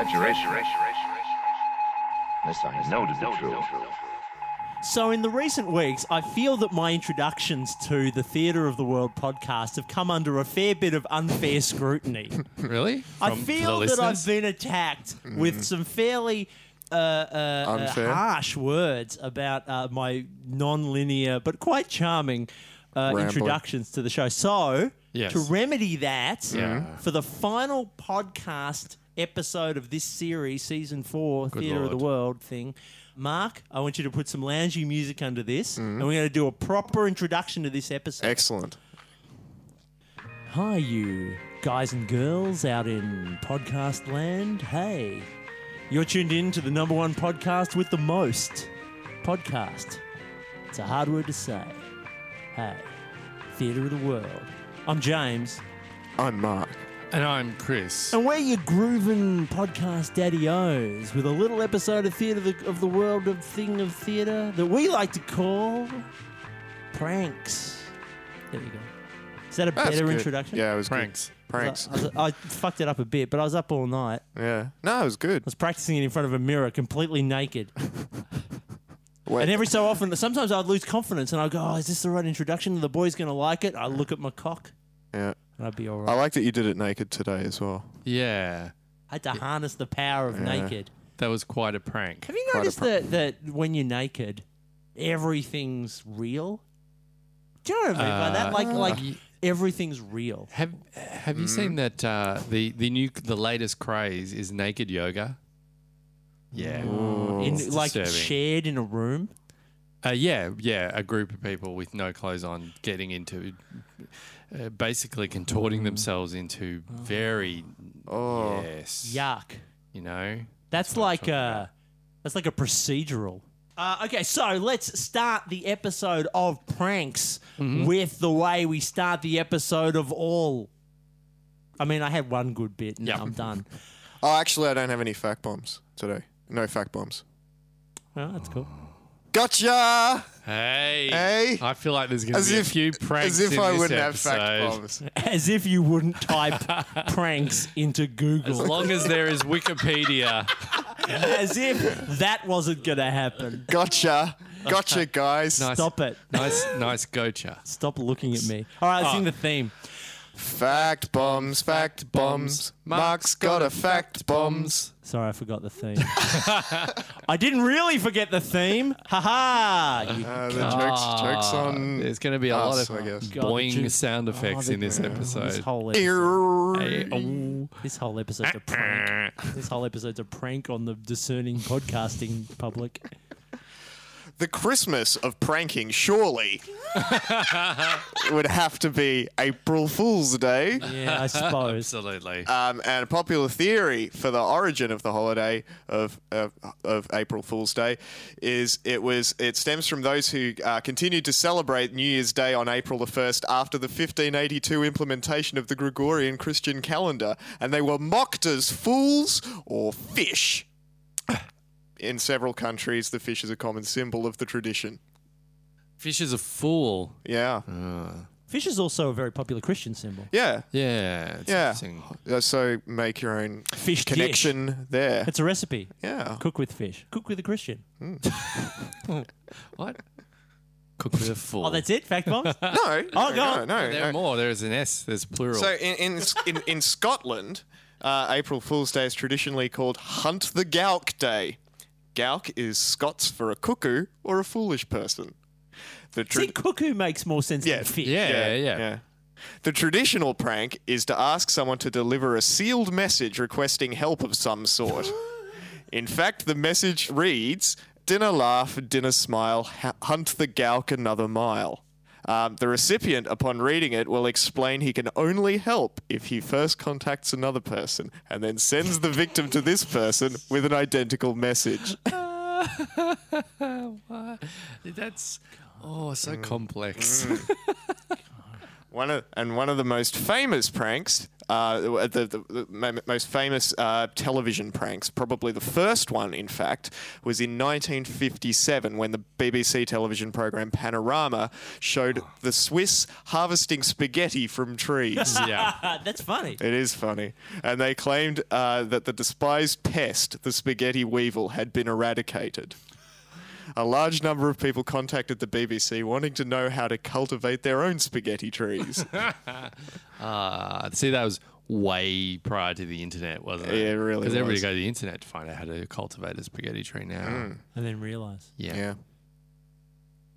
exaggeration, unless I know to be true. So, in the recent weeks, I feel that my introductions to the Theatre of the World podcast have come under a fair bit of unfair scrutiny. Really? I From feel the that I've listeners? been attacked with some fairly uh, uh, uh, Unfair? harsh words about uh, my non-linear but quite charming uh, Rambling. introductions to the show. So, Yes. to remedy that, Yeah. for the final podcast episode of this series, season four, Theatre of the World thing. Mark, I want you to put some loungy music under this, Mm-hmm. and we're going to do a proper introduction to this episode. Excellent. Hi, you guys and girls out in podcast land. Hey, you're tuned in to the number one podcast with the most. Podcast. It's a hard word to say. Hey, Theatre of the World. I'm James, I'm Mark. And I'm Chris. and we're your grooving podcast daddy O's with a little episode of Theatre of the, of the World of Thing of Theatre that we like to call Pranks. There you go. Is that a That's better good. introduction? Yeah, it was Pranks. good. Pranks. I, was- I fucked it up a bit, but I was up all night. Yeah. No, it was good. I was practicing it in front of a mirror, completely naked. Wait, And every so often, sometimes I'd lose confidence and I'd go, oh, is this the right introduction? The boy's going to like it. I'd look at my cock yeah. And I'd be all I like that you did it naked today as well. Yeah. I had to harness the power of Yeah. naked. That was quite a prank. Have you Quite a noticed pro- that, that when you're naked, everything's real? Do you know what I mean by that? Uh, Like, like everything's real. Have Have you Mm. seen that uh, the the new the latest craze is naked yoga? Yeah. In, It's like disturbing. shared in a room. Uh, yeah, yeah, a group of people with no clothes on getting into, uh, basically contorting themselves into very, Oh. yes, Yuck. you know, That's what I'm like a that's like a procedural. Uh, okay, so let's start the episode of pranks Mm-hmm. with the way we start the episode of all. I mean, I had one good bit, and Yep. I'm done. Oh, actually, I don't have any fact bombs today. No fact bombs. Well, that's cool. Gotcha! Hey, Hey. I feel like there's going to As be if, a few pranks as if in I this wouldn't episode. have fact bombs. As if you wouldn't type pranks into Google. As long as there is Wikipedia. As if that wasn't going to happen. Gotcha. Gotcha, guys. Nice, Stop it. nice, nice gotcha. Stop looking at me. All right, let's sing the theme. Fact bombs, fact bombs. Mark's got a fact bombs. Sorry, I forgot the theme. I didn't really forget the theme. Ha ha! You Uh, the jokes, jokes on. There's going to be a lot us, of I guess. God, boing the ju- sound effects Oh, in this the- episode. This whole episode, Hey, oh. this whole episode's a prank. This whole episode's a prank on the discerning podcasting public. The Christmas of pranking, surely, would have to be April Fool's Day. Yeah, I suppose. Absolutely. Um, and a popular theory for the origin of the holiday of, of of April Fool's Day is it was it stems from those who uh, continued to celebrate New Year's Day on April the first after the 1582 implementation of the Gregorian Christian calendar, and they were mocked as fools or fish. In several countries, the fish is a common symbol of the tradition. Fish is a fool. Yeah, Fish is also a very popular Christian symbol. yeah, Yeah. It's yeah. interesting. Uh, So make your own Fish dish. connection there. It's a recipe. Yeah. Cook with fish. Cook with a Christian. What? Cook with a fool. Oh, that's it? Fact bombs? No. Oh, go no, on. no, There are more. There's an S. There's plural. So in in in, in Scotland, uh, April Fool's Day is traditionally called Hunt the Gowk Day. Gowk is Scots for a cuckoo or a foolish person. The tra- See, cuckoo makes more sense Yeah. than fish. yeah, yeah, yeah. The traditional prank is to ask someone to deliver a sealed message requesting help of some sort. In fact, the message reads Dinner laugh, dinner smile, ha- hunt the Gowk another mile. Um, the recipient, upon reading it, will explain he can only help if he first contacts another person and then sends the victim to this person with an identical message. That's oh so complex. One of, and one of the most famous pranks, uh, the, the, the most famous uh, television pranks, probably the first one, in fact, was in 1957 when the BBC television program Panorama showed the Swiss harvesting spaghetti from trees. yeah. That's funny. It is funny. And they claimed uh, that the despised pest, the spaghetti weevil, had been eradicated. A large number of people contacted the BBC wanting to know how to cultivate their own spaghetti trees. Uh, see, that was way prior to the internet, wasn't it? Yeah, it really Because everybody was. go to the internet to find out how to cultivate a spaghetti tree now. And then realize. Yeah. yeah.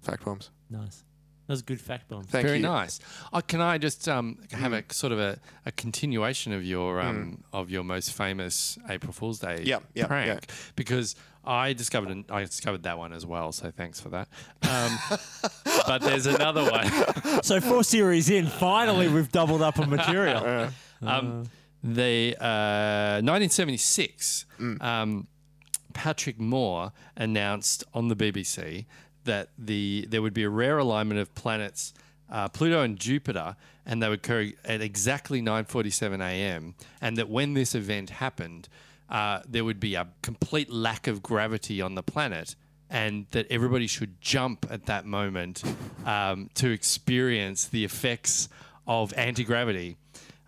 Fact bombs. Nice. That was a good fact bomb. Thank Very you. nice. Oh, can I just um, have a sort of a, a continuation of your um, of your most famous April Fool's Day Yeah, yeah, prank? yeah. Because I discovered an, I discovered that one as well. So thanks for that. Um, but there's another one. So four series in, finally we've doubled up on material. Um, the uh, 1976, Mm. um, Patrick Moore announced on the BBC that the there would be a rare alignment of planets uh, Pluto and Jupiter, and they would occur at exactly 9:47 a.m. And that when this event happened, uh, there would be a complete lack of gravity on the planet. And that everybody should jump at that moment um, to experience the effects of anti gravity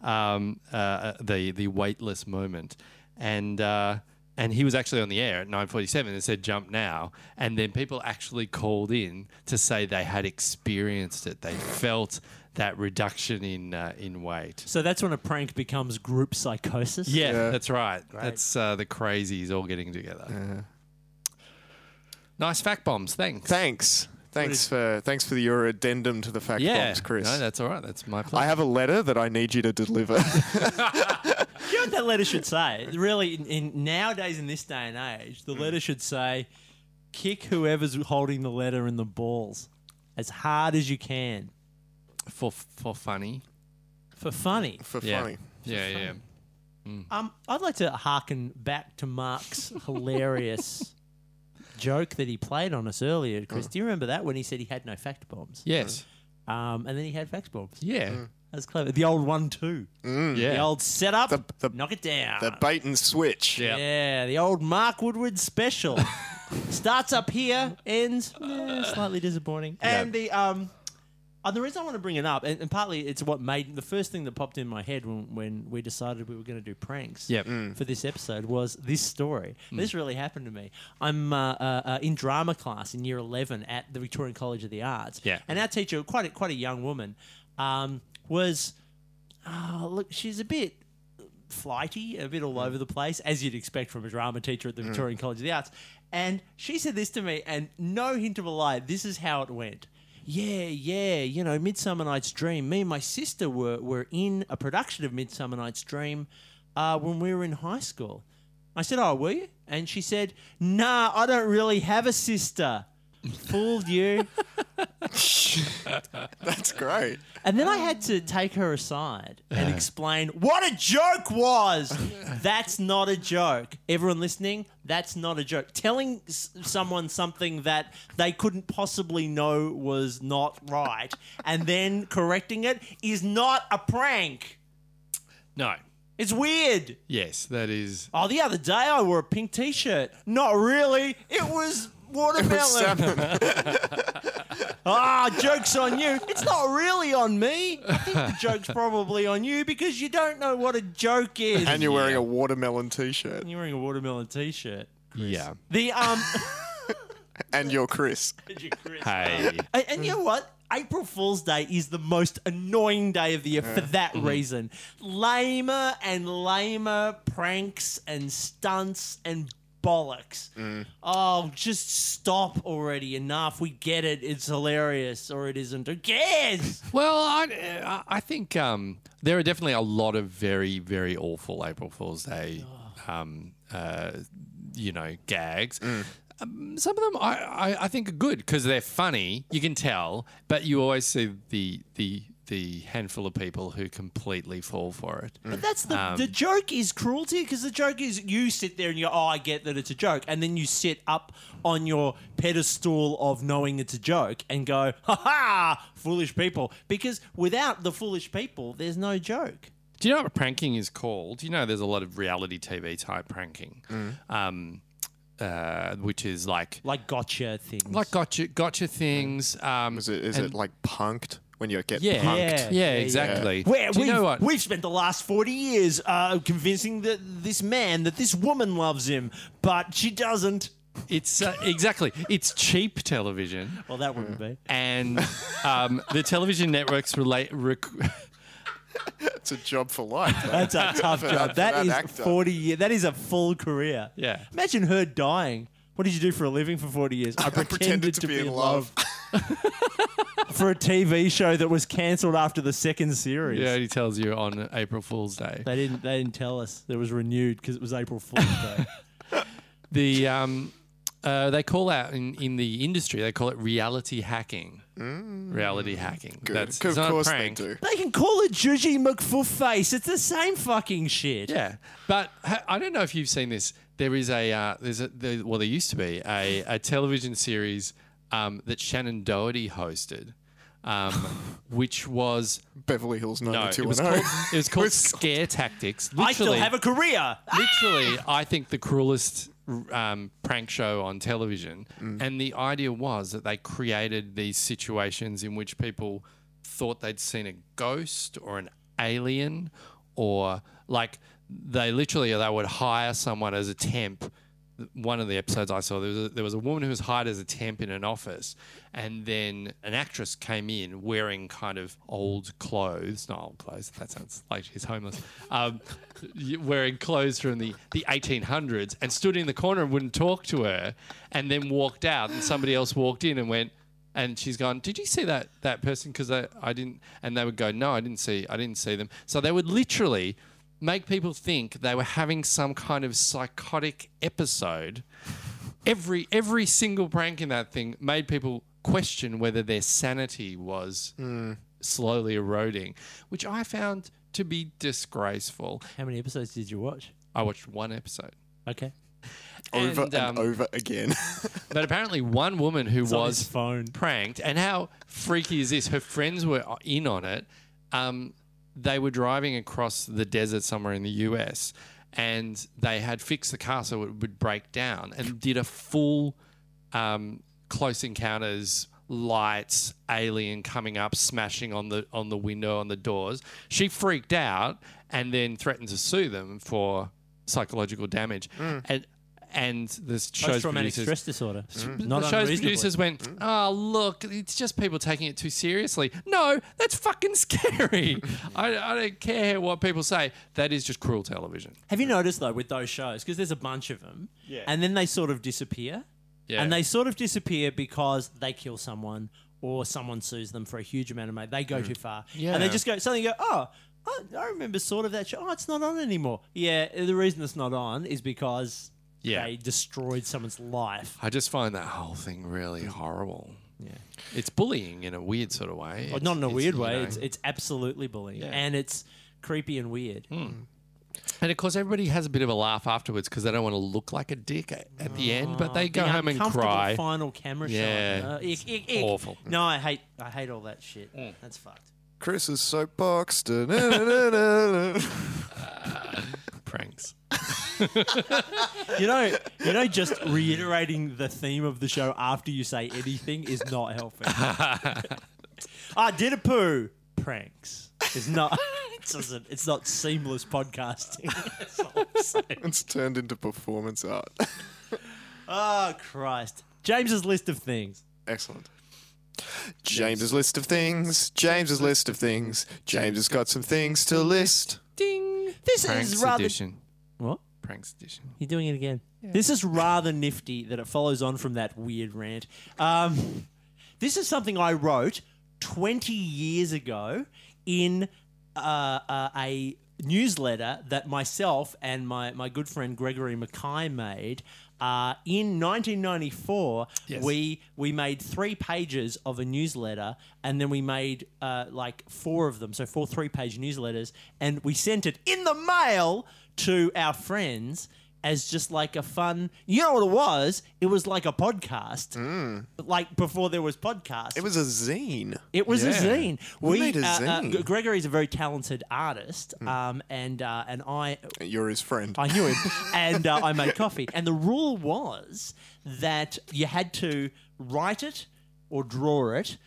um, uh, the the weightless moment, and uh, and he was actually on the air at 9:47 and said jump now, and then people actually called in to say they had experienced it, they felt that reduction in uh, in weight. So that's when a prank becomes group psychosis. Yeah, that's right. That's uh, the crazies all getting together. Nice fact bombs, thanks. Thanks. Thanks for thanks for your addendum to the fact yeah, bombs, Chris. No, that's all right. That's my pleasure. I have a letter that I need you to deliver. Do you know what that letter should say? Really, in, in nowadays in this day and age, the letter should say, "Kick whoever's holding the letter in the balls as hard as you can for for funny. for funny." for Yeah. funny. Yeah, yeah. yeah. Um, I'd like to harken back to Mark's hilarious joke that he played on us earlier, Chris. Do you remember that when he said he had no fact bombs? Yes. Um, and then he had fact bombs. Yeah. That's clever. The old one two. Yeah. The old setup. The- the- knock it down. The bait and switch. Yeah. Yeah, the old Mark Woodward special. Starts up here, ends eh, slightly disappointing. And the um, uh, the reason I want to bring it up, and, and partly it's what made the first thing that popped in my head when, when we decided we were going to do pranks Yep. Mm. for this episode was this story. This really happened to me. I'm uh, uh, uh, in drama class in year 11 at the Victorian College of the Arts. Yeah. And our teacher, quite a, quite a young woman, um, was oh, look, she's a bit flighty, a bit all over the place, as you'd expect from a drama teacher at the Victorian College of the Arts. And she said this to me, and no hint of a lie, this is how it went. Yeah, yeah, you know, Midsummer Night's Dream. Me and my sister were, were in a production of Midsummer Night's Dream uh, when we were in high school. I said, Oh, were you? And she said, Nah, I don't really have a sister. Fooled you. That's great. And then I had to take her aside and uh-huh. explain what a joke was. that's not a joke. Everyone listening, that's not a joke. Telling s- someone something that they couldn't possibly know was not right and then correcting it is not a prank. No. It's weird. Yes, that is. Oh, the other day I wore a pink t shirt. Not really. It was watermelon. Ah, joke's on you. It's not really on me. I think the joke's probably on you because you don't know what a joke is. And you're wearing a watermelon t-shirt. you're wearing a watermelon t-shirt. Yeah. The um, And you're Chris. Hey. and, and you know what? April Fool's Day is the most annoying day of the year for that reason. Lamer and lamer pranks and stunts and bollocks. Oh, just stop already. Enough. We get it. It's hilarious, or it isn't. Who cares? Well, I, I think um, there are definitely a lot of very, very awful April Fool's Day, um, uh, you know, gags. Some of them I, I, I think are good because they're funny. You can tell, but you always see the the the handful of people who completely fall for it. But that's the Um, the joke is cruelty because the joke is you sit there and you go, oh, I get that it's a joke, and then you sit up on your pedestal of knowing it's a joke and go, ha ha, foolish people. Because without the foolish people, there's no joke. Do you know what pranking is called? You know, there's a lot of reality TV type pranking, um, uh, which is like Like gotcha things. like gotcha gotcha things. Um, Is it is and- it like punked when you get yeah, punked? yeah, Yeah, yeah, exactly. Where Do you we've, know what? we've spent the last 40 years uh, convincing that this man that this woman loves him, but she doesn't. It's uh, exactly. It's cheap television, Well, that wouldn't be. and um, the television networks relate. Rec- It's a job for life. though. That's a tough For job. that- That for that is actor. 40 years. That is a full career. Yeah. Imagine her dying. What did you do for a living for 40 years? I pretended, to, be, in love. for a TV show that was cancelled after the second series. yeah, he tells you on April Fool's Day. They didn't. They didn't tell us it was renewed because it was April Fool's Day. The um, uh, they call out in, in the industry. They call it reality hacking. Reality hacking. Good. That's of it's not a course they prank. do. they can call it Juji McFootface. It's the same fucking shit. Yeah, but ha- I don't know if you've seen this. There is a uh, there's a there, well there used to be a, a television series um, that Shannen Doherty hosted, um, which was Beverly Hills no, it 90210. was called it was called Scare Tactics. I still Literally- have a career. literally, I think the cruelest um, prank show on television. And the idea was that they created these situations in which people thought they'd seen a ghost or an alien, or like they literally they would hire someone as a temp. One of the episodes I saw, there was a, there was a woman who was hired as a temp in an office, and then an actress came in wearing kind of old clothes, not old clothes. That sounds like she's homeless. Um, wearing clothes from the, the 1800s, and stood in the corner and wouldn't talk to her, and then walked out, and somebody else walked in and went, and she's gone, "Did you see that that person? Because I, I didn't." And they would go, "No, I didn't see. I didn't see them." So they would literally make people think they were having some kind of psychotic episode. Every every single prank in that thing made people question whether their sanity was slowly eroding, which I found to be disgraceful. How many episodes did you watch? I watched one episode. Okay. over and, um, over again. But apparently, one woman who on his was phone. pranked, and how freaky is this? Her friends were in on it. Um, they were driving across the desert somewhere in the US, and they had fixed the car so it would break down, and did a full um, close encounters lights alien coming up smashing on the on the window on the doors. She freaked out and then threatened to sue them for psychological damage. And and the show's Post-traumatic producers stress disorder. Mm-hmm. the mm-hmm. Not show's producers went, "Oh, look, it's just people taking it too seriously." No, that's fucking scary. I, I don't care what people say. That is just cruel television. Have you noticed though with those shows because there's a bunch of them, Yeah. and then they sort of disappear, Yeah. and they sort of disappear because they kill someone or someone sues them for a huge amount of money. They go mm. too far, Yeah. and they just go suddenly go, oh. I I remember sort of that show. Oh, it's not on anymore. Yeah, the reason it's not on is because Yeah. they destroyed someone's life. I just find that whole thing really horrible. Yeah, it's bullying in a weird sort of way. Well, It's- not in a it's, weird you way. know- It's it's absolutely bullying, Yeah. and it's creepy and weird. and of course, everybody has a bit of a laugh afterwards because they don't want to look like a dick at, at the end, but they go The home and uncomfortable cry. Final camera Yeah. shot. Uh, ick, ick, ick. awful. No, I hate I hate all that shit. Mm. That's fucked. Chris's soapbox. da-na-na-na-na. Pranks. You know, you know, just reiterating the theme of the show after you say anything is not helping. Ah, I did a poo. Pranks. It's not. It doesn't. It's not seamless podcasting. That's all I'm saying. it's turned into performance art. Oh Christ. James's list of things. Excellent. James's list of things. James's list of things. James has got some things to list. Ding. This Pranks is rather. edition. What? Pranks edition. You're doing it again. This is rather nifty that it follows on from that weird rant. Um, this is something I wrote 20 years ago in uh, uh, a newsletter that myself and my, my good friend Gregory Mackay made Uh, in 1994, Yes. we we made three pages of a newsletter, and then we made uh, like four of them, so four three-page newsletters, and we sent it in the mail to our friends as just like a fun. You know what it was? It was like a podcast, like before there was podcast. It was a zine. It was a zine. We made a uh, uh, zine. G- Gregory's a very talented artist, um, and uh, and I You're his friend. I knew him, and uh, I made coffee. And the rule was that you had to write it or draw it,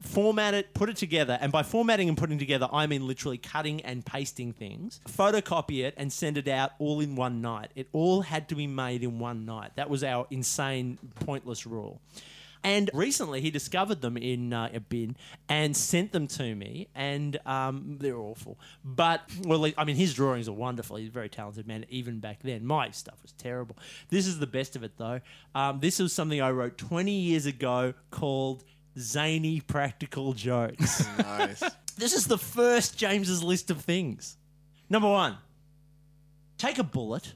format it, put it together. And by formatting and putting together, I mean literally cutting and pasting things, photocopy it, and send it out all in one night. It all had to be made in one night. That was our insane, pointless rule. And recently, he discovered them in uh, a bin and sent them to me, and um, they're awful. But well, I mean, his drawings are wonderful. He's a very talented man, even back then. My stuff was terrible. This is the best of it, though. Um, this was something I wrote 20 years ago called "Zany Practical Jokes." nice. this is the first James's list of things. Number one, take a bullet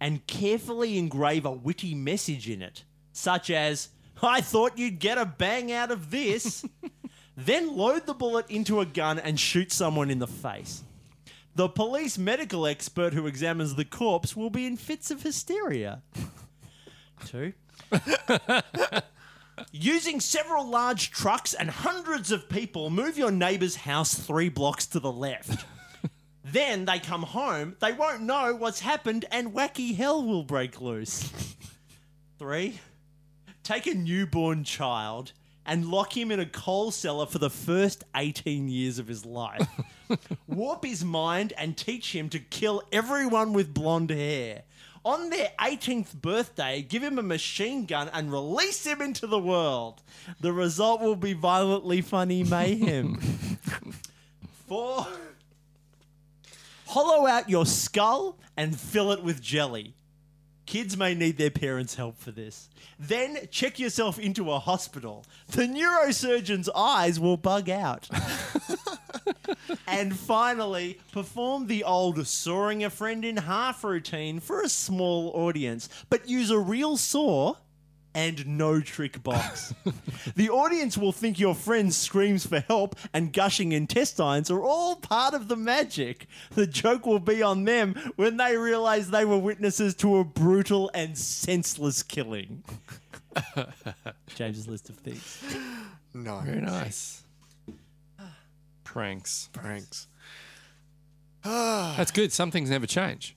and carefully engrave a witty message in it, such as, I thought you'd get a bang out of this. then load the bullet into a gun and shoot someone in the face. The police medical expert who examines the corpse will be in fits of hysteria. Two. Using several large trucks and hundreds of people, move your neighbor's house three blocks to the left. then they come home, they won't know what's happened, and wacky hell will break loose. Three, take a newborn child and lock him in a coal cellar for the first 18 years of his life. Warp his mind and teach him to kill everyone with blonde hair. On their 18th birthday, give him a machine gun and release him into the world. The result will be violently funny mayhem. Four. Hollow out your skull and fill it with jelly. Kids may need their parents' help for this. Then check yourself into a hospital. The neurosurgeon's eyes will bug out. and finally, perform the old sawing a friend in half routine for a small audience, but use a real saw and no trick box. the audience will think your friend's screams for help and gushing intestines are all part of the magic. The joke will be on them when they realize they were witnesses to a brutal and senseless killing. James's list of things. No. Very nice. Ah. Pranks. Pranks. That's good. Some things never change.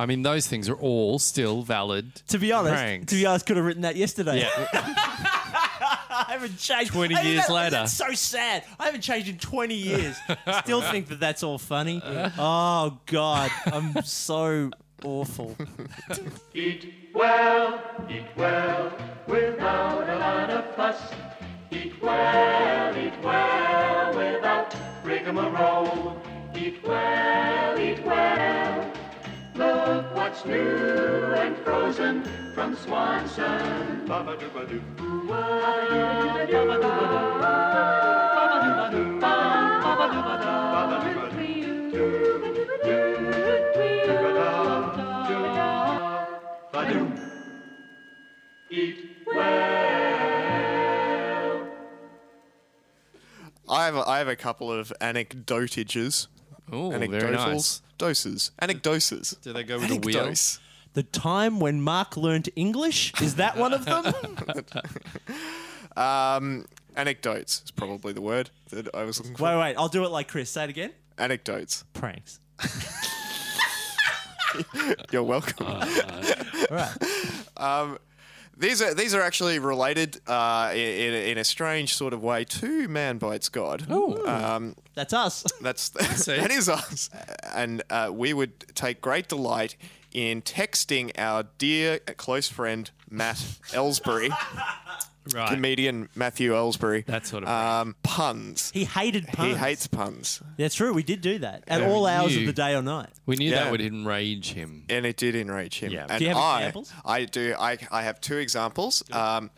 I mean, those things are all still valid. To be honest, Pranks. to be honest, could have written that yesterday. Yeah. I haven't changed. 20 I think years that- later. That's so sad. I haven't changed in 20 years. Still think that that's all funny. Oh, God. I'm so awful. Eat well, eat well, without a lot of fuss. Eat well, eat well, without rigmarole. Eat well, eat well. Look what's new and frozen from Swanson. Eat well. I have a, I have a couple of anecdotages. Oh, very Anecdotals. nice. Doses. Anecdoses. Do they go with a wheel? The time when Mark learnt English, is that one of them? Um, anecdotes is probably the word that I was looking for. wait, wait. I'll do it like Chris. Say it again. Anecdotes. Pranks. You're welcome. All right. These are these are actually related uh, in, in a strange sort of way to Man Bites God. Um, That's us. that's that is us, and uh, we would take great delight in texting our dear close friend Matt Ellsbury, Right. comedian Matthew Ellsbury, That sort of um, puns. He hated puns. He hates puns, That's true. We did do that at Yeah, all hours you- of the day or night. We knew Yeah. that would enrage him. and it did enrage him. Yeah. And Do you have I, examples? I do. I, I have two examples, um,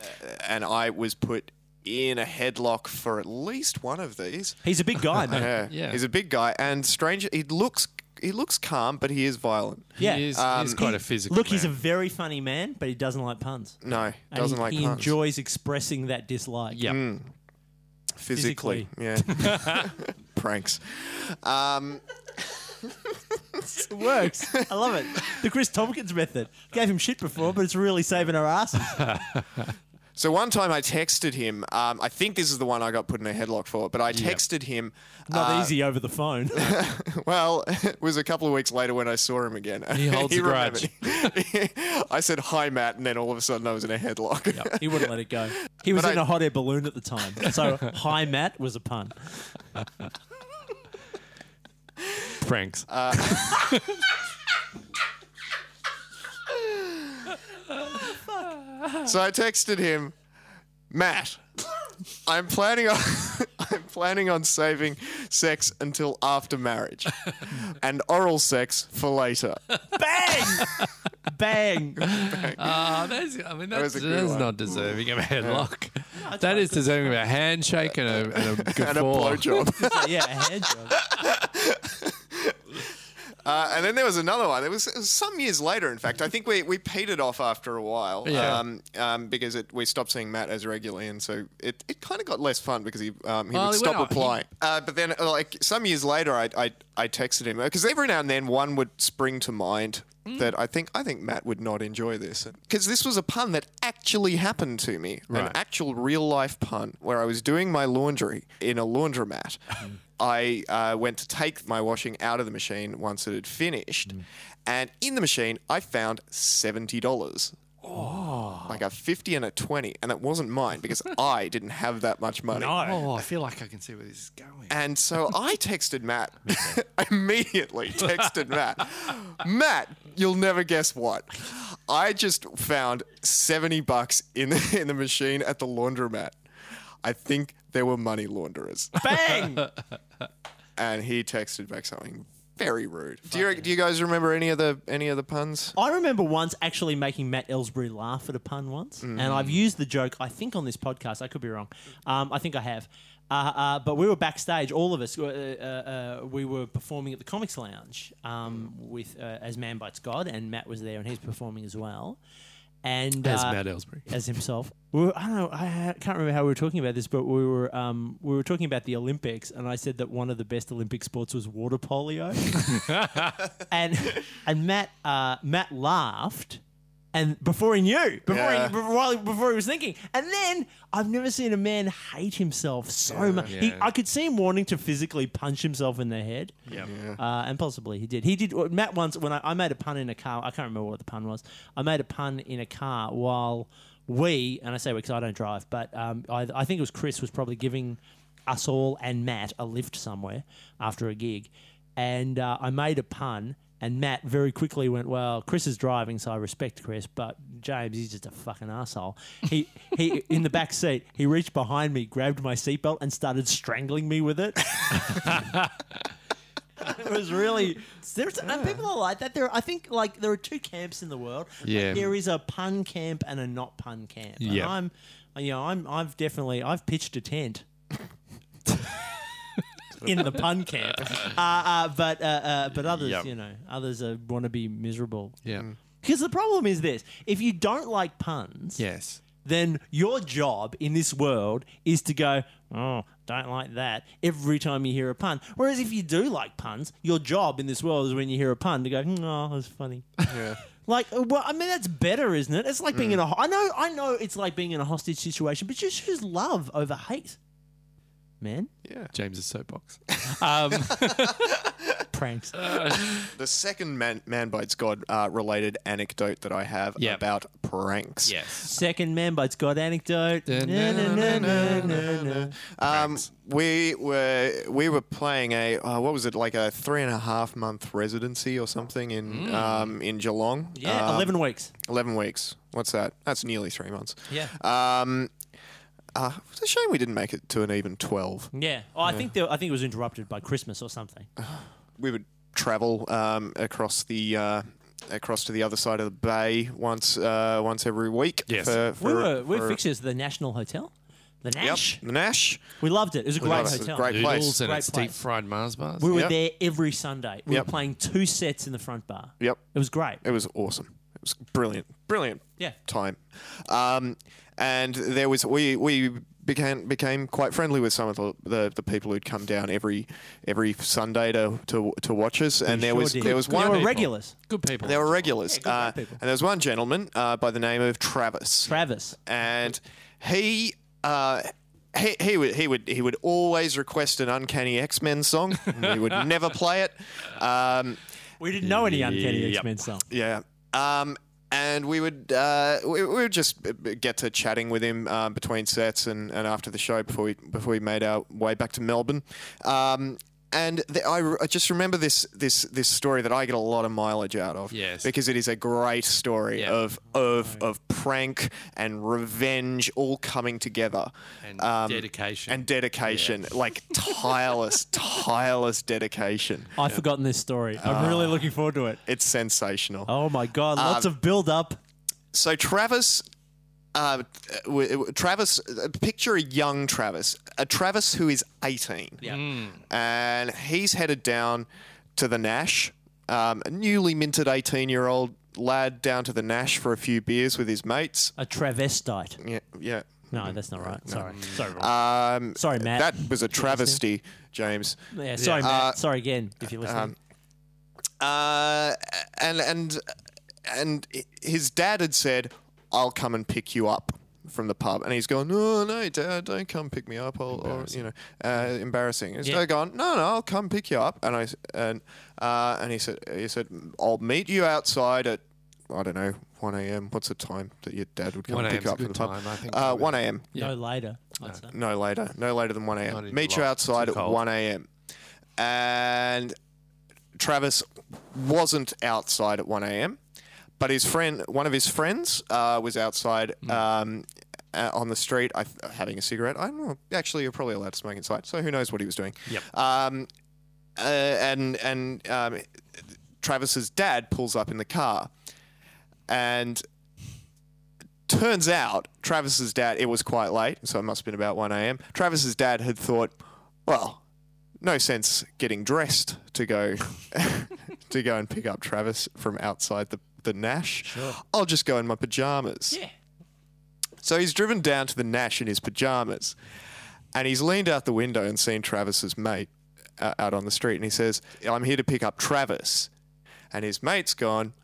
and I was put in a headlock for at least one of these. He's a big guy, man. Yeah, Yeah. he's a big guy, and strange. He looks he looks calm, but he is violent. Yeah. He is, Um, he's quite He- a physical. Look, he's a man. very funny man, but he doesn't like puns. No, And doesn't he, like he puns. enjoys expressing that dislike. Yep. physically. Yeah. Pranks. Um, It works. I love it. The Chris Tompkins method. Gave him shit before, but it's really saving our asses. so one time I texted him. Um, I think this is the one I got put in a headlock for, but I texted him. Not uh, easy over the phone. Well, it was a couple of weeks later when I saw him again. He holds a grudge. I said hi, Matt, and then all of a sudden I was in a headlock. he wouldn't let it go. He was But in I- a hot air balloon at the time. So, hi, Matt was a pun. pranks. Uh, So I texted him, Matt. I'm planning on I'm planning on saving sex until after marriage, and oral sex for later. Bang! Bang! Ah, that's, I mean, that's, was a good that's one. not deserving of a headlock. that is deserving of a handshake and a, and a and a blowjob. yeah, a hand job. Uh, and then there was another one. It was, it was some years later, in fact. I think we, we petered off after a while Yeah. um, um, because it, we stopped seeing Matt as regularly, and so it, it kind of got less fun because he um, he Well, would he stop replying. Uh, but then, uh, like some years later, I I, I texted him because every now and then one would spring to mind. Mm. That I think I think Matt would not enjoy this because this was a pun that actually happened to me, an Right. actual real life pun where I was doing my laundry in a laundromat. I uh, went to take my washing out of the machine once it had finished, and in the machine I found seventy dollars. Oh. Like a fifty and a twenty, and it wasn't mine because I didn't have that much money. Oh, I feel like I can see where this is going. And so I texted Matt. I immediately texted Matt. Matt, you'll never guess what. I just found 70 bucks in the, in the machine at the laundromat. I think there were money launderers. Bang! And he texted back something very rude. Do you, do you guys remember any of the any of the puns? I remember once actually making Matt Ellsbury laugh at a pun once, and I've used the joke. I think on this podcast, I could be wrong. Um, I think I have. Uh, uh, but we were backstage, all of us. Uh, uh, uh, we were performing at the Comics Lounge um, with uh, as Man Bites God, and Matt was there, and he's performing as well. And As uh, Matt Ellsbury. as himself. We were, I don't know. I can't remember how we were talking about this, but we were um, we were talking about the Olympics, and I said that one of the best Olympic sports was water polio, and and Matt uh, Matt laughed. And before he knew, before Yeah. he before, while- before he was thinking, and then I've never seen a man hate himself so much. He, Yeah. I could see him wanting to physically punch himself in the head. Yep. Uh, and possibly he did. He did. Matt once when I, I made a pun in a car. I can't remember what the pun was. I made a pun in a car while we, and I say we because I don't drive, but um, I, I think it was Chris was probably giving us all and Matt a lift somewhere after a gig, and uh, I made a pun. And Matt very quickly went, "Well, Chris is driving, so I respect Chris, but James, he's just a fucking asshole." He he in the back seat, he reached behind me, grabbed my seatbelt, and started strangling me with it. it was really there's and people are like that. There, I think like there are two camps in the world. Like, Yeah. there is a pun camp and a not pun camp. And Yeah. I'm, you know, I'm I've definitely I've pitched a tent. In the pun camp, uh, uh, but uh, uh, but others, Yep. you know, others uh, want to be miserable. Yeah. Because the problem is this: if you don't like puns, Yes. then your job in this world is to go, oh, don't like that every time you hear a pun. Whereas if you do like puns, your job in this world is when you hear a pun to go, oh, that's funny. Yeah. Like, uh, well, I mean, that's better, isn't it? It's like being in a. I know, I know, it's like being in a hostage situation, but you choose love over hate, man. Yeah. James's soapbox. Um, Pranks. The second man, man bites God uh, related anecdote that I have Yep. about pranks. yes. Second man, bites it's anecdote. Dun, Na, na, na, na, na, na. Um, we were we were playing a uh, what was it like a three and a half month residency or something in um, in Geelong. Yeah, Um, eleven weeks. 11 weeks. What's that? That's nearly three months. Yeah. Um, uh, it's a shame we didn't make it to an even 12. Yeah. Oh, I think there, I think it was interrupted by Christmas or something. We would travel um, across the uh, across to the other side of the bay once uh, once every week. Yes. for, for, we were we were fixtures at the National Hotel. The Yep, Nash. the Nash. We loved it. It was a great love it. It hotel. great place. Noodles and Great it's place. deep fried Mars bars. We were Yep. there every Sunday. We Yep. were playing two sets in the front bar. Yep. It was great. It was awesome. It was brilliant, brilliant Yeah. time. Um, and there was we we became became quite friendly with some of the, the, the people who'd come down every every Sunday to to, to watch us. And there Sure was did. there was They one were regulars. Good people. there were regulars, Yeah, good uh, people. and there was one gentleman uh, by the name of Travis, Travis. and he. Uh, he, he would he would he would always request an uncanny X Men song. we would never play it. Um, We didn't know any Uncanny Yep. X Men song. yeah. Um, and we would uh, we, we would just get to chatting with him um, between sets and, and after the show before we before we made our way back to Melbourne. Um, and the, I, I just remember this this this story that I get a lot of mileage out of. Yes. Because it is a great story Yeah. of of of prank and revenge all coming together. And dedication. And dedication, like tireless, tireless dedication. I've forgotten this story. I'm really looking forward to it. It's sensational. Oh my god, Um, lots of build up. so Travis, uh, w- w- Travis, uh, picture a young Travis, a Travis who is 18, Yeah. and he's headed down to the Nash, um, a newly minted 18 year old lad down to the Nash for a few beers with his mates. A travestite. Yeah, yeah. No, that's not right. Sorry. Sorry. Um, Sorry, Matt. That was a travesty, James. yeah, sorry, uh, Matt. sorry again if you're listening. Uh, and and and his dad had said, "I'll come and pick you up." From the pub, and he's going. No, no, Dad, don't come pick me up. I'll, I'll you know, uh, embarrassing. His Yeah. dad gone. No, no, I'll come pick you up. And I and uh, and he said, he said, I'll meet you outside at I don't know, one a.m. What's the time that your dad would come pick a.m. you 's up a from the good pub? time, I think, Uh, one a.m. No later. I'd. No later. No later than 1 Not a.m. in Meet you outside at 1 a.m. And Travis wasn't outside at 1 a.m., but his friend, one of his friends, uh, was outside Hmm. um, uh, on the street I, having a cigarette. I don't know. Actually, you're probably allowed to smoke inside, so who knows what he was doing. Yep. Um, uh, and and um, Travis's dad pulls up in the car, and turns out Travis's dad. It was quite late, so it must have been about one a.m. Travis's dad had thought, well, no sense getting dressed to go to go and pick up Travis from outside the the Nash. Sure. I'll just go in my pajamas. Yeah. So he's driven down to the Nash in his pajamas, and he's leaned out the window and seen Travis's mate uh, out on the street, and he says, "I'm here to pick up Travis," and his mate's gone.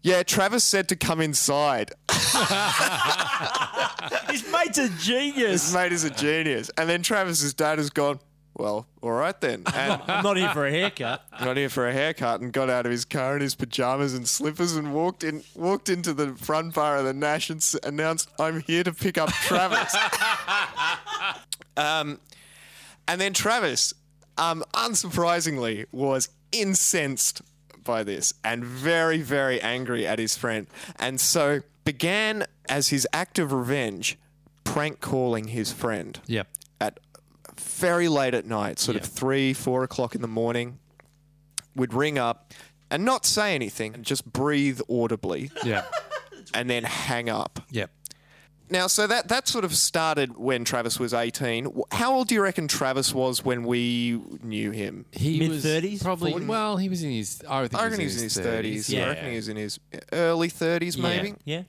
Yeah, Travis said to come inside. His mate's a genius. His mate is a genius. And then Travis's dad has gone, well, all right then. And I'm not here for a haircut. Not here for a haircut and got out of his car in his pajamas and slippers and walked in walked into the front bar of the Nash and s- announced, I'm here to pick up Travis. um, and then Travis, um, unsurprisingly, was incensed by this and very, very angry at his friend. And so began, as his act of revenge, prank calling his friend Yep. at very late at night, sort Yeah. of three, four o'clock in the morning, would ring up and not say anything and just breathe audibly Yeah. and then hang up. Yep. Now, so that, that sort of started when Travis was 18. How old do you reckon Travis was when we knew him? He was Mid-thirties, probably. 40s? Well, he was in his. I, think I reckon he was in his 30s. Yeah. I reckon he was in his early 30s, maybe. Yeah.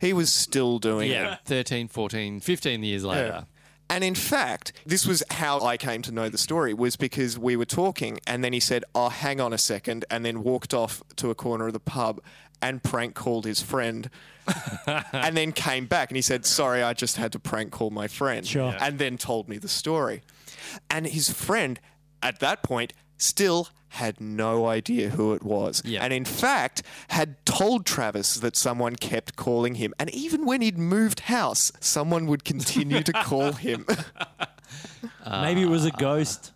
He was still doing it. Yeah. 13, 14, 15 years later. And in fact, this was how I came to know the story was because we were talking and then he said, "Oh, hang on a second, and then walked off to a corner of the pub and prank called his friend. and then came back and he said, "Sorry, I just had to prank call my friend." Sure. And then told me the story. And his friend at that point still had no idea who it was. Yeah. And in fact, had told Travis that someone kept calling him. And even when he'd moved house, someone would continue to call him. Maybe it was a ghost.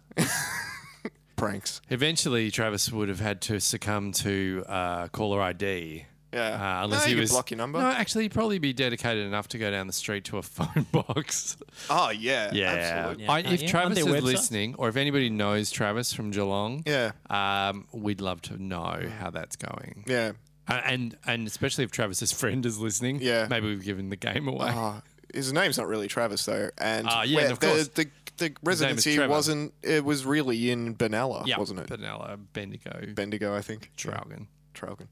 Pranks. Eventually, Travis would have had to succumb to uh, caller ID. Yeah. Uh, unless No, he you could was block your number. No, actually, he'd probably be dedicated enough to go down the street to a phone box. Oh, yeah. Yeah. Absolutely. Yeah. I, Uh, if yeah, Travis is website. listening, or if anybody knows Travis from Geelong, Yeah. um, we'd love to know how that's going. Yeah. Uh, and and especially if Travis's friend is listening, Yeah. maybe we've given the game away. Oh, his name's not really Travis though, and Ah, yeah, where of the, course. the the residency wasn't. It was really in Benalla, Yeah, wasn't it? Benalla, Bendigo, Bendigo, I think. Traugen. Traugen.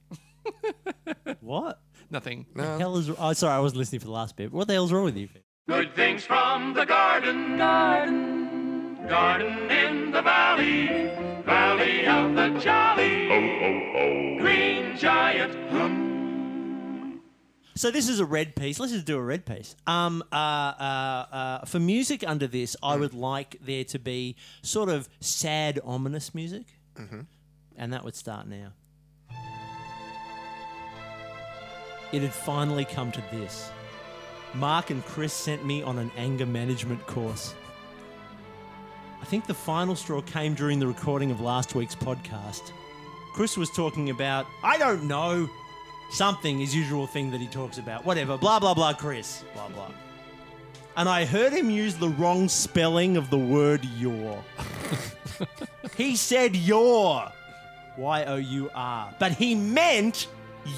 What? Nothing. No. hell is? Oh, sorry, I wasn't listening for the last bit. What the hell's wrong with you? Good things from the garden, garden, garden in the valley, valley of the jolly, green giant. So this is a red piece. Let's just do a red piece. Um, uh, uh, uh, for music under this, I would like there to be sort of sad, ominous music, mm-hmm. and that would start now. It had finally come to this. Mark and Chris sent me on an anger management course. I think the final straw came during the recording of last week's podcast. Chris was talking about, I don't know, something, his usual thing that he talks about. Whatever, blah, blah, blah, Chris, blah, blah. And I heard him use the wrong spelling of the word your. he said your, Y O U R, but he meant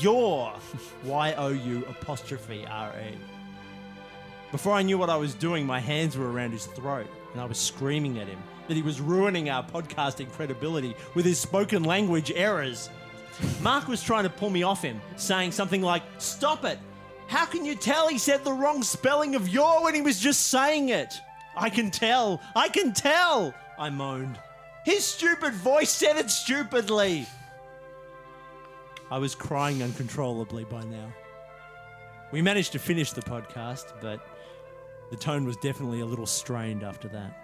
your, Y O U apostrophe R E. Before I knew what I was doing, my hands were around his throat and I was screaming at him that he was ruining our podcasting credibility with his spoken language errors. Mark was trying to pull me off him, saying something like, Stop it! How can you tell he said the wrong spelling of your when he was just saying it? I can tell! I can tell! I moaned. His stupid voice said it stupidly! I was crying uncontrollably by now. We managed to finish the podcast, but the tone was definitely a little strained after that.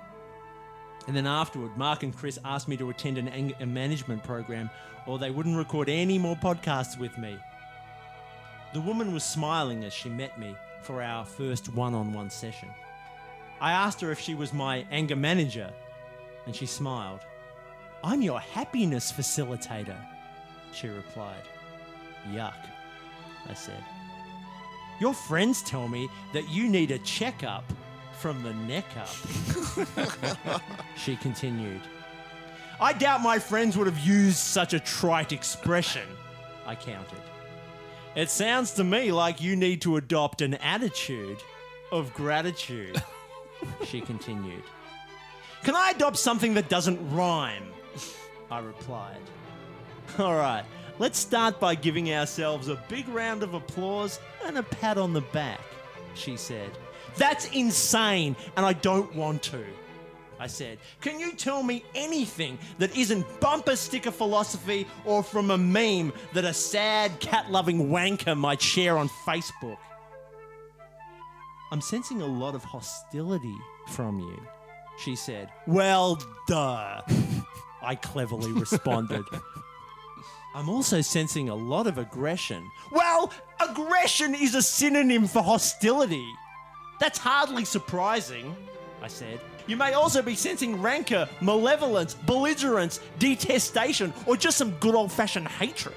And then afterward, Mark and Chris asked me to attend an anger management program or they wouldn't record any more podcasts with me. The woman was smiling as she met me for our first one on one session. I asked her if she was my anger manager, and she smiled. I'm your happiness facilitator, she replied. Yuck, I said. Your friends tell me that you need a checkup from the neck up. she continued. I doubt my friends would have used such a trite expression, I countered. It sounds to me like you need to adopt an attitude of gratitude, she continued. Can I adopt something that doesn't rhyme? I replied. All right, let's start by giving ourselves a big round of applause and a pat on the back, she said. That's insane, and I don't want to. I said, Can you tell me anything that isn't bumper sticker philosophy or from a meme that a sad cat loving wanker might share on Facebook? I'm sensing a lot of hostility from you, she said. Well, duh, I cleverly responded. I'm also sensing a lot of aggression. Well, aggression is a synonym for hostility. That's hardly surprising, I said. You may also be sensing rancor, malevolence, belligerence, detestation, or just some good old fashioned hatred.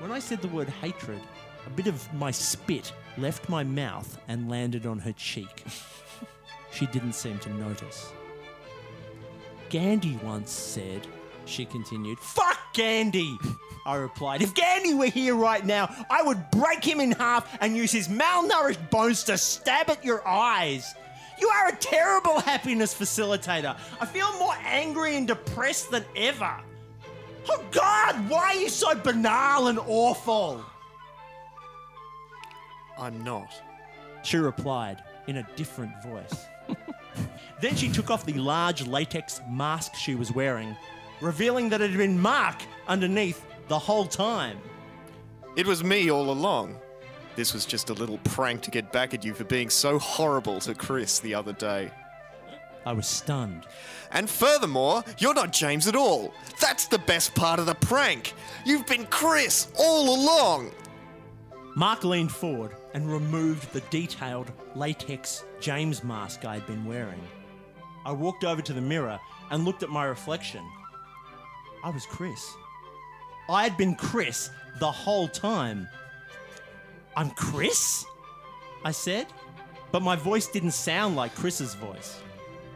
When I said the word hatred, a bit of my spit left my mouth and landed on her cheek. she didn't seem to notice. Gandhi once said, she continued, Fuck Gandhi! I replied, If Gandhi were here right now, I would break him in half and use his malnourished bones to stab at your eyes. You are a terrible happiness facilitator. I feel more angry and depressed than ever. Oh God, why are you so banal and awful? I'm not. She replied in a different voice. then she took off the large latex mask she was wearing, revealing that it had been Mark underneath the whole time. It was me all along. This was just a little prank to get back at you for being so horrible to Chris the other day. I was stunned. And furthermore, you're not James at all. That's the best part of the prank. You've been Chris all along. Mark leaned forward and removed the detailed latex James mask I had been wearing. I walked over to the mirror and looked at my reflection. I was Chris. I had been Chris the whole time. I'm Chris? I said, but my voice didn't sound like Chris's voice.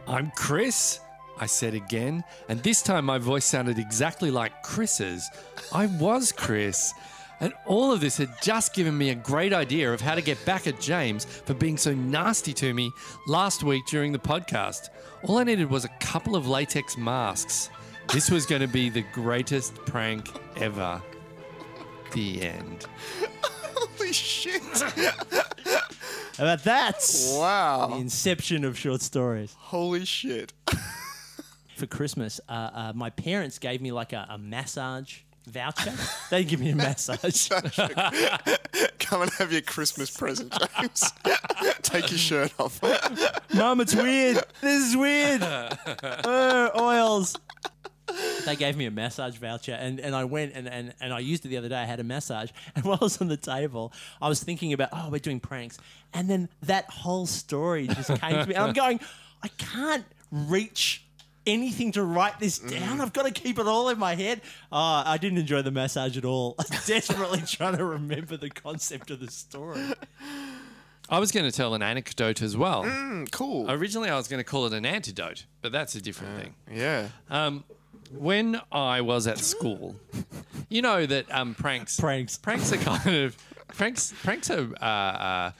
I'm Chris, I said again, and this time my voice sounded exactly like Chris's. I was Chris. And all of this had just given me a great idea of how to get back at James for being so nasty to me last week during the podcast. All I needed was a couple of latex masks. This was going to be the greatest prank ever. The end. Holy shit! How about that? The wow. inception of short stories. Holy shit. For Christmas, uh, uh, my parents gave me like a, a massage voucher. they give me a massage. Come and have your Christmas present, James. Take your shirt off. Mum, it's weird. This is weird. Uh, oils. They gave me a massage voucher, and, and I went and, and, and I used it the other day. I had a massage, and while I was on the table, I was thinking about, oh, we're doing pranks. And then that whole story just came to me. And I'm going, I can't reach anything to write this down. I've got to keep it all in my head. Oh, I didn't enjoy the massage at all. I'm desperately trying to remember the concept of the story. I was going to tell an anecdote as well. Mm, cool. Originally, I was going to call it an antidote, but that's a different thing. Yeah. Um, when I was at school, you know that um, pranks, Pranks. pranks are kind of pranks. Pranks are uh, uh,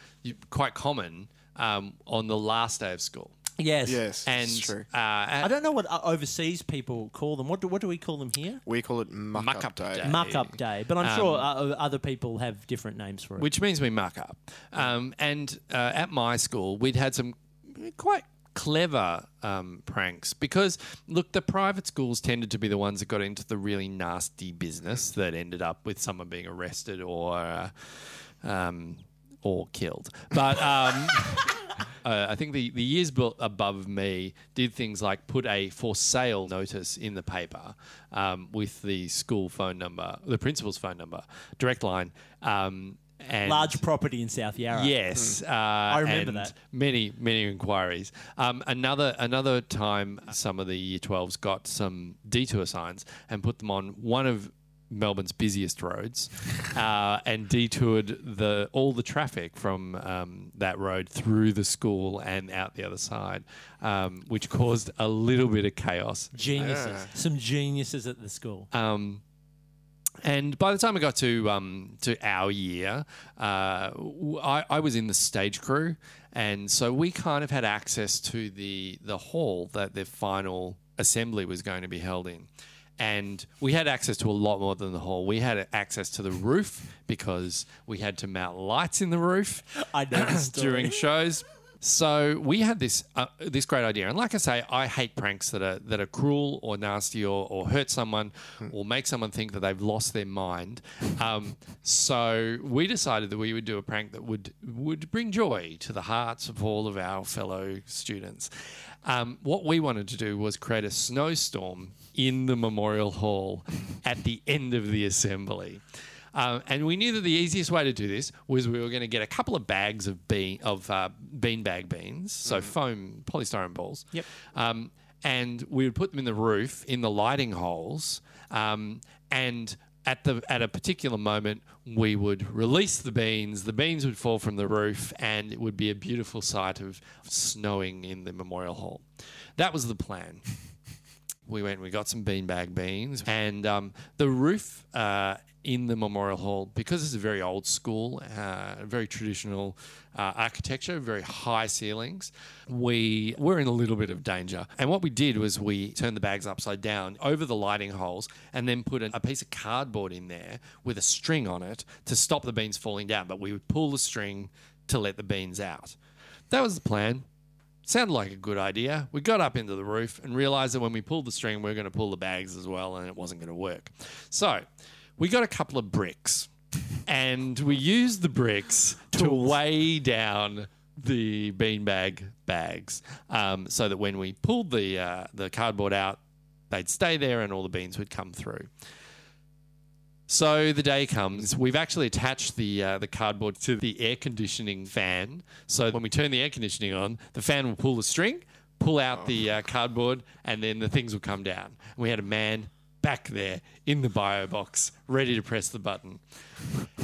quite common um, on the last day of school, Yes. Yes. and it's true. uh, at I don't know what uh, overseas people call them. What do, what do we call them here? We call it muck, Muck up up day. day. Muck up day. But I'm Um, sure uh, other people have different names for it. which means we muck up. Um, and uh, at my school, we'd had some quite clever um, pranks because, look, the private schools tended to be the ones that got into the really nasty business that ended up with someone being arrested or uh, um, or killed. But um, uh, I think the, the years built above me did things like put a for sale notice in the paper um, with the school phone number, the principal's phone number, direct line. And Large property in South Yarra. Yes, uh, I remember and that. Many, many inquiries. Um, another, another time, some of the Year 12s got some detour signs and put them on one of Melbourne's busiest roads, uh, and detoured the all the traffic from um, that road through the school and out the other side, um, which caused a little bit of chaos. Geniuses. Yeah. Some geniuses at the school. Um, and by the time I got to um, to our year, uh, I, I was in the stage crew, and so we kind of had access to the the hall that the final assembly was going to be held in. And we had access to a lot more than the hall. We had access to the roof because we had to mount lights in the roof I know the story. during shows. So we had this uh, this great idea, and like I say, I hate pranks that are that are cruel or nasty or, or hurt someone or make someone think that they've lost their mind. Um, so we decided that we would do a prank that would would bring joy to the hearts of all of our fellow students. Um, what we wanted to do was create a snowstorm in the memorial hall at the end of the assembly. Um, and we knew that the easiest way to do this was we were going to get a couple of bags of bean of uh, beanbag beans, so foam polystyrene balls. Yep. Um, and we would put them in the roof in the lighting holes, um, and at the at a particular moment we would release the beans. The beans would fall from the roof, and it would be a beautiful sight of snowing in the memorial hall. That was the plan we went we got some beanbag beans and um, the roof uh, in the memorial hall because it's a very old school uh, very traditional uh, architecture very high ceilings we were in a little bit of danger and what we did was we turned the bags upside down over the lighting holes and then put a, a piece of cardboard in there with a string on it to stop the beans falling down but we would pull the string to let the beans out that was the plan Sounded like a good idea. We got up into the roof and realized that when we pulled the string, we were going to pull the bags as well, and it wasn't going to work. So we got a couple of bricks and we used the bricks to weigh down the beanbag bags um, so that when we pulled the, uh, the cardboard out, they'd stay there and all the beans would come through. So the day comes. We've actually attached the uh, the cardboard to the air conditioning fan. So when we turn the air conditioning on, the fan will pull the string, pull out the uh, cardboard, and then the things will come down. We had a man back there in the bio box, ready to press the button.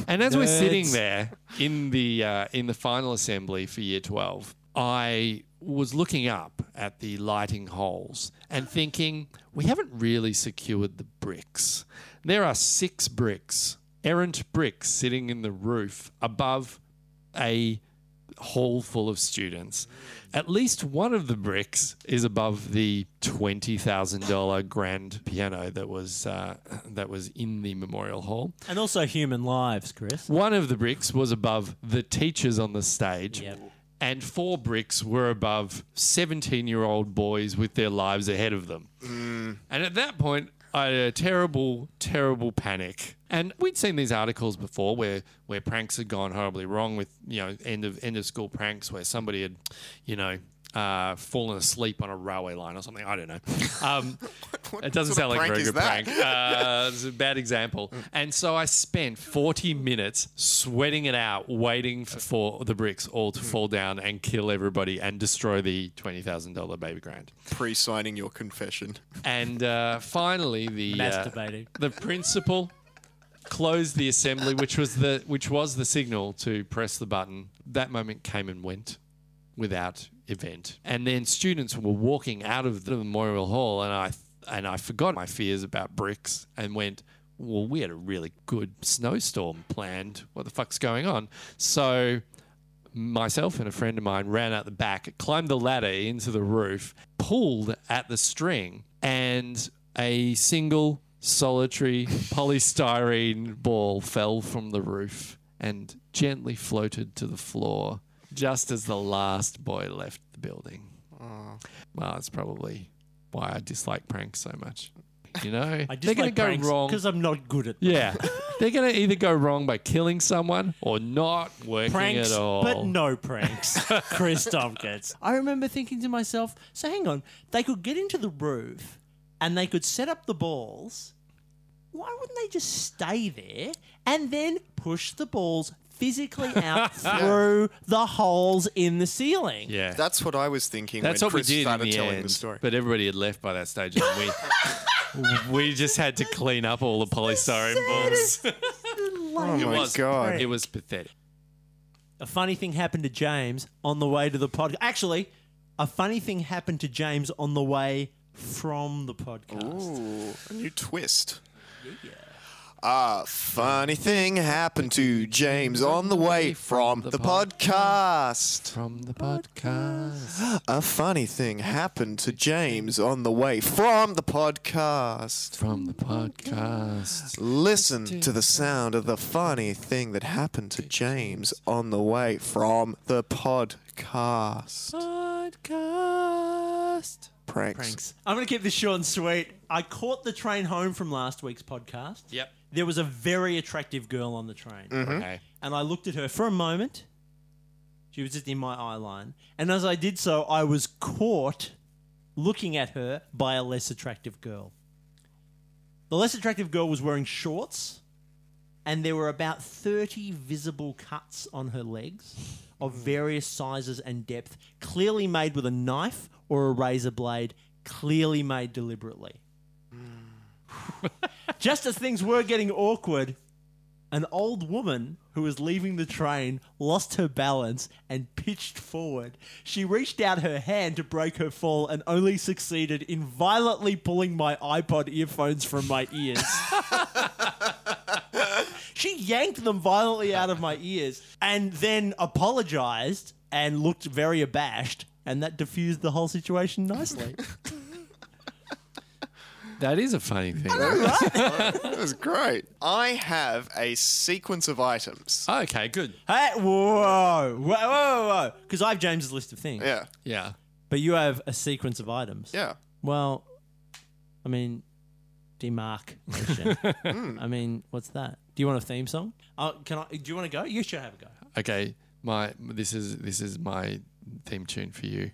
And as we're sitting there in the uh, in the final assembly for year twelve, I was looking up at the lighting holes and thinking, we haven't really secured the bricks. There are six bricks errant bricks sitting in the roof above a hall full of students. At least one of the bricks is above the twenty thousand dollar grand piano that was uh, that was in the memorial hall. And also human lives, Chris. One of the bricks was above the teachers on the stage. Yep. And four bricks were above 17 year old boys with their lives ahead of them. And at that point, I had a terrible, terrible panic. And we'd seen these articles before where, where pranks had gone horribly wrong with, you know, end of end of school pranks where somebody had, you know, uh, fallen asleep on a railway line or something. I don't know. Um, it doesn't sort sound of like a very good that? prank. Uh, it's a bad example. And so I spent 40 minutes sweating it out, waiting for the bricks all to fall down and kill everybody and destroy the $20,000 baby grand. Pre-signing your confession. And uh, finally, the uh, the principal closed the assembly, which was the which was the signal to press the button. That moment came and went without event. And then students were walking out of the memorial hall, and I and I forgot my fears about bricks and went. Well, we had a really good snowstorm planned. What the fuck's going on? So myself and a friend of mine ran out the back, climbed the ladder into the roof, pulled at the string, and a single solitary polystyrene ball fell from the roof and gently floated to the floor just as the last boy left the building. Well, that's probably why I dislike pranks so much. You know, I they're just going like to go wrong. because I'm not good at them. Yeah, they're going to either go wrong by killing someone or not working pranks, at all. but no pranks. Chris Tompkins. I remember thinking to myself, so hang on, they could get into the roof and they could set up the balls. Why wouldn't they just stay there and then push the balls physically out through the holes in the ceiling? Yeah, That's what I was thinking That's when what Chris we did in started the telling end. the story. But everybody had left by that stage, and we we just had to clean up all the polystyrene balls. oh it my was god! it was pathetic. A funny thing happened to James on the way to the podcast. Actually, a funny thing happened to James on the way from the podcast. Ooh, a new twist. A funny thing happened to James on the way from the podcast. From the podcast, A funny thing happened to James on the way from the podcast. from the podcast. Listen to the sound of the funny thing that happened to James on the way from the podcast. Podcast. Pranks. Pranks. I'm going to keep this short and sweet. I caught the train home from last week's podcast. Yep. There was a very attractive girl on the train. Mm-hmm. Okay. And I looked at her for a moment. She was just in my eye line. And as I did so, I was caught looking at her by a less attractive girl. The less attractive girl was wearing shorts, and there were about 30 visible cuts on her legs of various sizes and depth, clearly made with a knife or a razor blade, clearly made deliberately. Just as things were getting awkward, an old woman who was leaving the train lost her balance and pitched forward. She reached out her hand to break her fall and only succeeded in violently pulling my iPod earphones from my ears. she yanked them violently out of my ears and then apologized and looked very abashed, and that diffused the whole situation nicely. That is a funny thing. That was great. I have a sequence of items. okay, good. hey, whoa, whoa, whoa, whoa. Because I have James's list of things. Yeah, Yeah. But you have a sequence of items. yeah. Well, I mean, demarcation. I mean, what's that? Do you want a theme song? Uh, can I? Do you want to go? You should have a go. Okay. My this is this is my theme tune for you.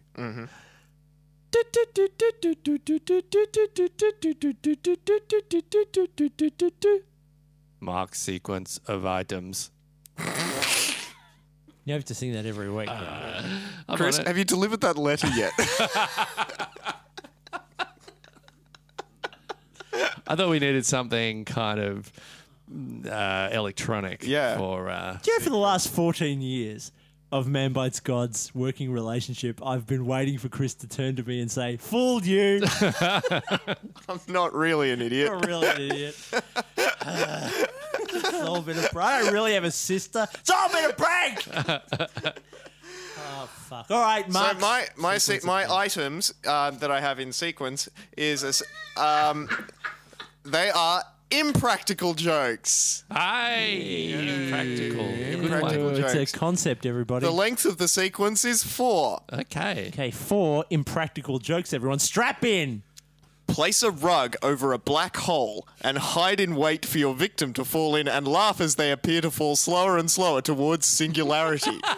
Mark sequence of items. You have to sing that every week. I'm Chris, on it. have you delivered that letter yet? I thought we needed something kind of uh, electronic. Yeah. For uh, Do you know for the last 14 years of Man Bites God's working relationship, I've been waiting for Chris to turn to me and say, Fooled you. I'm not really an idiot. You're really an idiot. It's all been a prank. I don't really have a sister. It's all been a prank. oh fuck! All right, Mark. So my my se- my items uh, that I have in sequence is as um, they are impractical jokes. Hey, practical. Good Impractical one. it's a concept, everybody. The length of the sequence is four. Okay. okay, four impractical jokes. Everyone, strap in. Place a rug over a black hole and hide in wait for your victim to fall in and laugh as they appear to fall slower and slower towards singularity.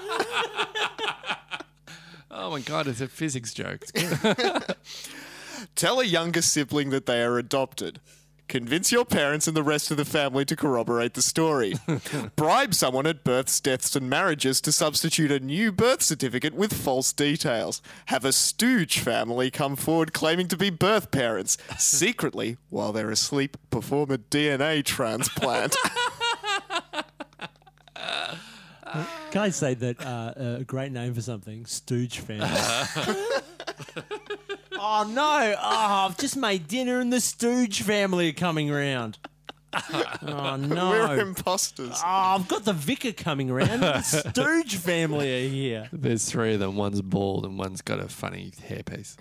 Oh my god, it's a physics joke. Tell a younger sibling that they are adopted. Convince your parents and the rest of the family to corroborate the story. Bribe someone at births, deaths, and marriages to substitute a new birth certificate with false details. Have a stooge family come forward claiming to be birth parents. Secretly, while they're asleep, perform a DNA transplant. Can I say that uh, a great name for something? Stooge family. oh no! Oh, I've just made dinner and the Stooge family are coming round. Oh no! We're imposters. Oh, I've got the vicar coming around. The Stooge family are here. There's three of them. One's bald and one's got a funny hairpiece.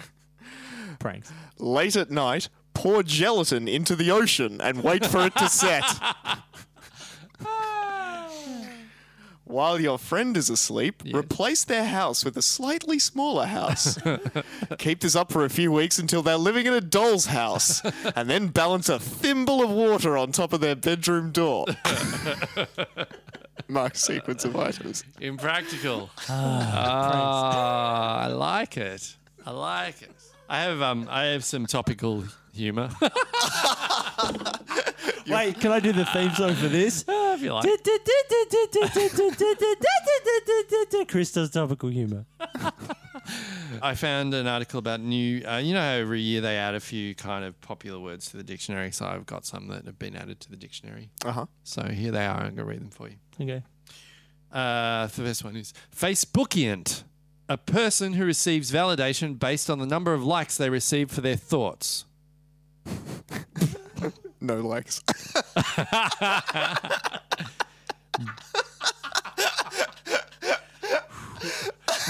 Pranks. Late at night, pour gelatin into the ocean and wait for it to set. While your friend is asleep, replace their house with a slightly smaller house. Keep this up for a few weeks until they're living in a doll's house, and then balance a thimble of water on top of their bedroom door. Mark sequence of items. Impractical. Ah, I like it. I like it. I have um I have some topical humor. Wait, can I do the theme song for this? if you like. Chris does topical humor. I found an article about new. Uh, you know how every year they add a few kind of popular words to the dictionary. So I've got some that have been added to the dictionary. Uh huh. So here they are. I'm going to read them for you. Okay. Uh, the first one is Facebookiant, a person who receives validation based on the number of likes they receive for their thoughts. No legs.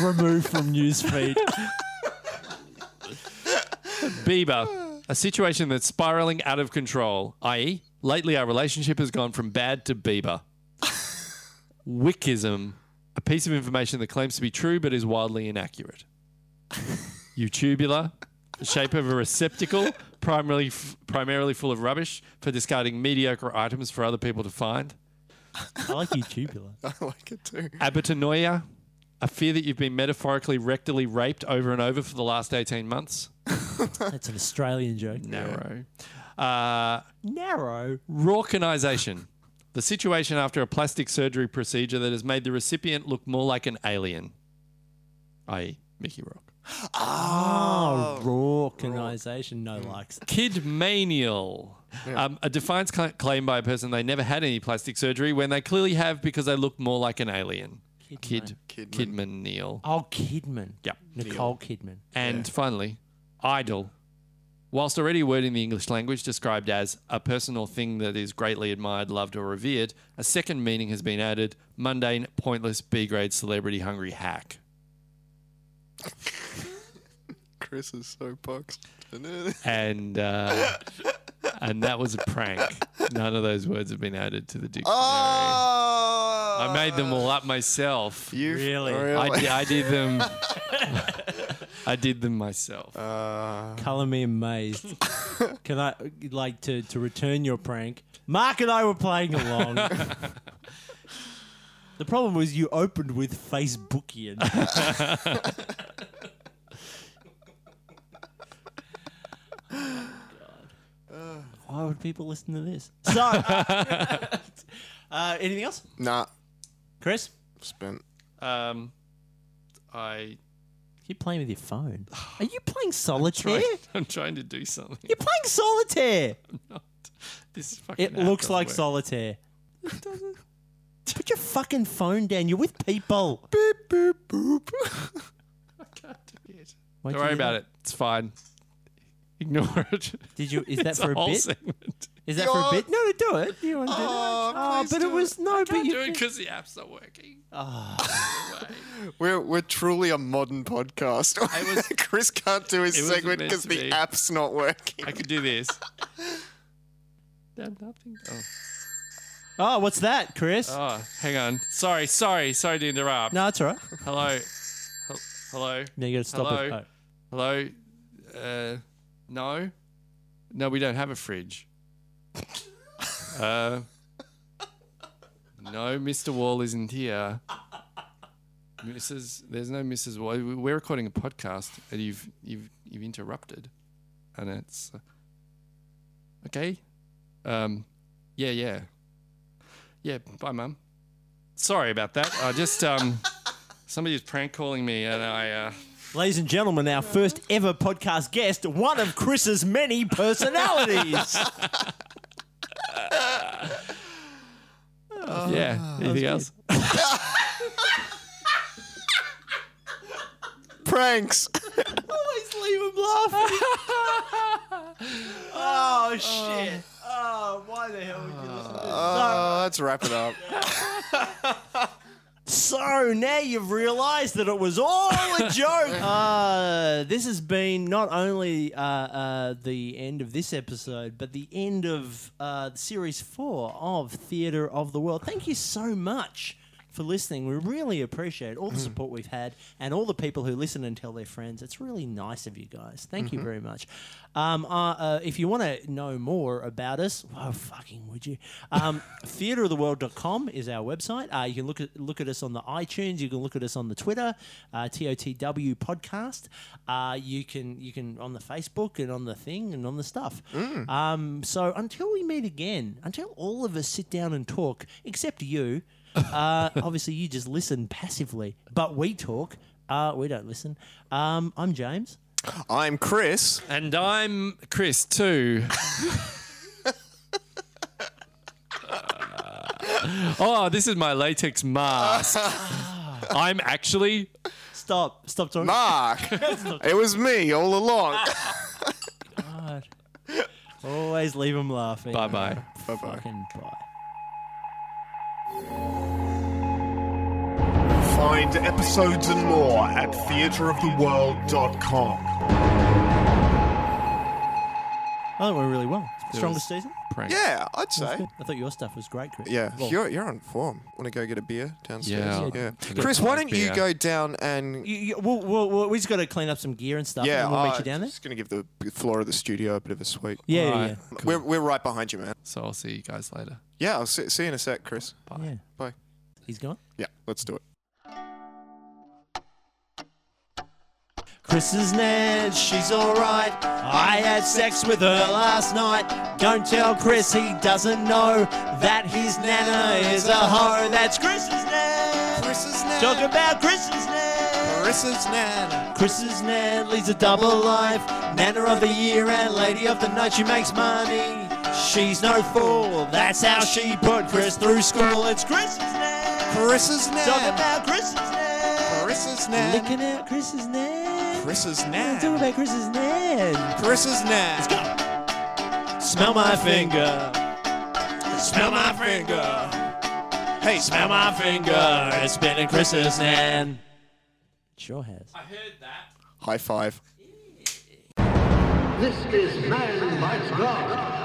Removed from newsfeed. Bieber, a situation that's spiraling out of control, i.e., lately our relationship has gone from bad to Bieber. Wickism, a piece of information that claims to be true but is wildly inaccurate. Utubular, the shape of a receptacle, primarily f- primarily full of rubbish for discarding mediocre items for other people to find. I like you tubular. I like it too. Abatanoia, a fear that you've been metaphorically rectally raped over and over for the last 18 months. That's an Australian joke. Narrow. Uh, Narrow. Raucanization. The situation after a plastic surgery procedure that has made the recipient look more like an alien, i.e., Mickey Rourke. Oh, raw organisation. No likes. Kidmanial. Um, a defiance cl- claim by a person they never had any plastic surgery when they clearly have because they look more like an alien. Kid, Kidman. Kidmanial. Oh, Kidman. Yep. Nicole Kidman. And finally, idol. Whilst already a word in the English language described as a person or thing that is greatly admired, loved, or revered, a second meaning has been added mundane, pointless, B grade, celebrity hungry hack. Chris is so boxed. And uh, and that was a prank. None of those words have been added to the dictionary. Oh! I made them all up myself. You Really? I, di- I did them. I did them myself. Uh, Colour me amazed. Can I like to to return your prank? Mark and I were playing along. the problem was you opened with Facebookian. Why would people listen to this? So, uh, anything else, nah, Chris? spent. Um, I You're playing with your phone. Are you playing solitaire? I'm trying to do something. You're playing solitaire. I'm Not this is fucking. It app looks doesn't like work. solitaire. Put your fucking phone down. You're with people. Beep, boop, boop. I can't do it. Why'd Don't you worry do about that? it. It's fine. Ignore it. Did you? Is that It's for a whole bit? segment. Is that for a bit? No, do it. You want to do it? Oh, Oh, please but do it was no. But Can't you do it because the app's not working. Ah. We're we're truly a modern podcast. was- Chris can't do his it wasn't segment meant because to the be. app's not working. I could do this. Damn nothing. Oh. Oh, what's that, Chris? oh, hang on. Sorry, sorry, sorry to interrupt. no, it's all right. Hello. Hel- Hello. No, you got to stop Hello? it. Oh. Hello. Uh, no. No, we don't have a fridge. uh, no, Mr. Wall isn't here. Mrs. There's no Mrs. Wall. We're recording a podcast, and you've you've you've interrupted, and it's uh, okay. Um, yeah, yeah, yeah. Bye, mum. Sorry about that. I just um, somebody was prank calling me, and I uh. Ladies and gentlemen, our first ever podcast guest, one of Chris's many personalities. yeah. Anything else? Pranks. Always leave him laughing. oh shit! Oh, why the hell would you listen to this? Oh, let's wrap it up. So now you've realised that it was all a joke. uh, this has been not only uh, uh, the end of this episode, but the end of uh, series four of Theatre of the World. Thank you so much for listening. We really appreciate all the support we've had and all the people who listen and tell their friends. It's really nice of you guys. Thank you very much. Um, uh, uh, if you want to know more about us, oh, fucking would you? Um, theatreoftheworld.com is our website. Uh, you can look at look at us on the iTunes. You can look at us on the Twitter, uh, TOTW podcast. Uh, you can you can on the Facebook and on the thing and on the stuff. Um, so until we meet again, until all of us sit down and talk, except you. Uh, obviously, you just listen passively, but we talk. Uh, we don't listen. Um, I'm James. I'm Chris. And I'm Chris too. oh, this is my latex mask. I'm actually Stop. Stop talking. Mark. it was me all along. God. Always leave them laughing. bye bye. Bye bye. Fucking bye. Find episodes and more at theatreoftheworld.com. I think we're really well. Strongest season? Prank. Yeah, I'd say. I thought your stuff was great, Chris. Yeah, Well, you're you're on form. Want to go get a beer downstairs? Yeah, yeah. I'll Chris, why don't you beer. go down and you, you, we'll, we'll, we'll, we just got to clean up some gear and stuff. yeah, and we'll meet you down there. Just gonna give the floor of the studio a bit of a sweep. Yeah, yeah, Alright, yeah. cool. We're we're right behind you, man. So I'll see you guys later. Yeah, I'll see, see you in a sec, Chris. yeah. Bye. He's gone. Yeah, let's do it. Chris is Ned, she's alright. I had sex with her last night. Don't tell Chris he doesn't know that his nana is a hoe. That's Chris's Ned. Chris's Ned. Talk about Chris's Ned. Chris's Ned. Chris's Ned leads a double life. Nana of the year and lady of the night. She makes money. She's no fool. That's how she put Chris through school. It's Chris's Ned. Chris's Ned. Talk about Chris's Ned. Chris's Ned. Licking out Chris's Ned. Chris's Talk Ned. about Chris's Ned. Chris's Ned. Smell my finger. Smell my finger. Hey, Smell my finger. It's been in Chris's Ned. Sure has. I heard that. high five. This is Man Bites God. This is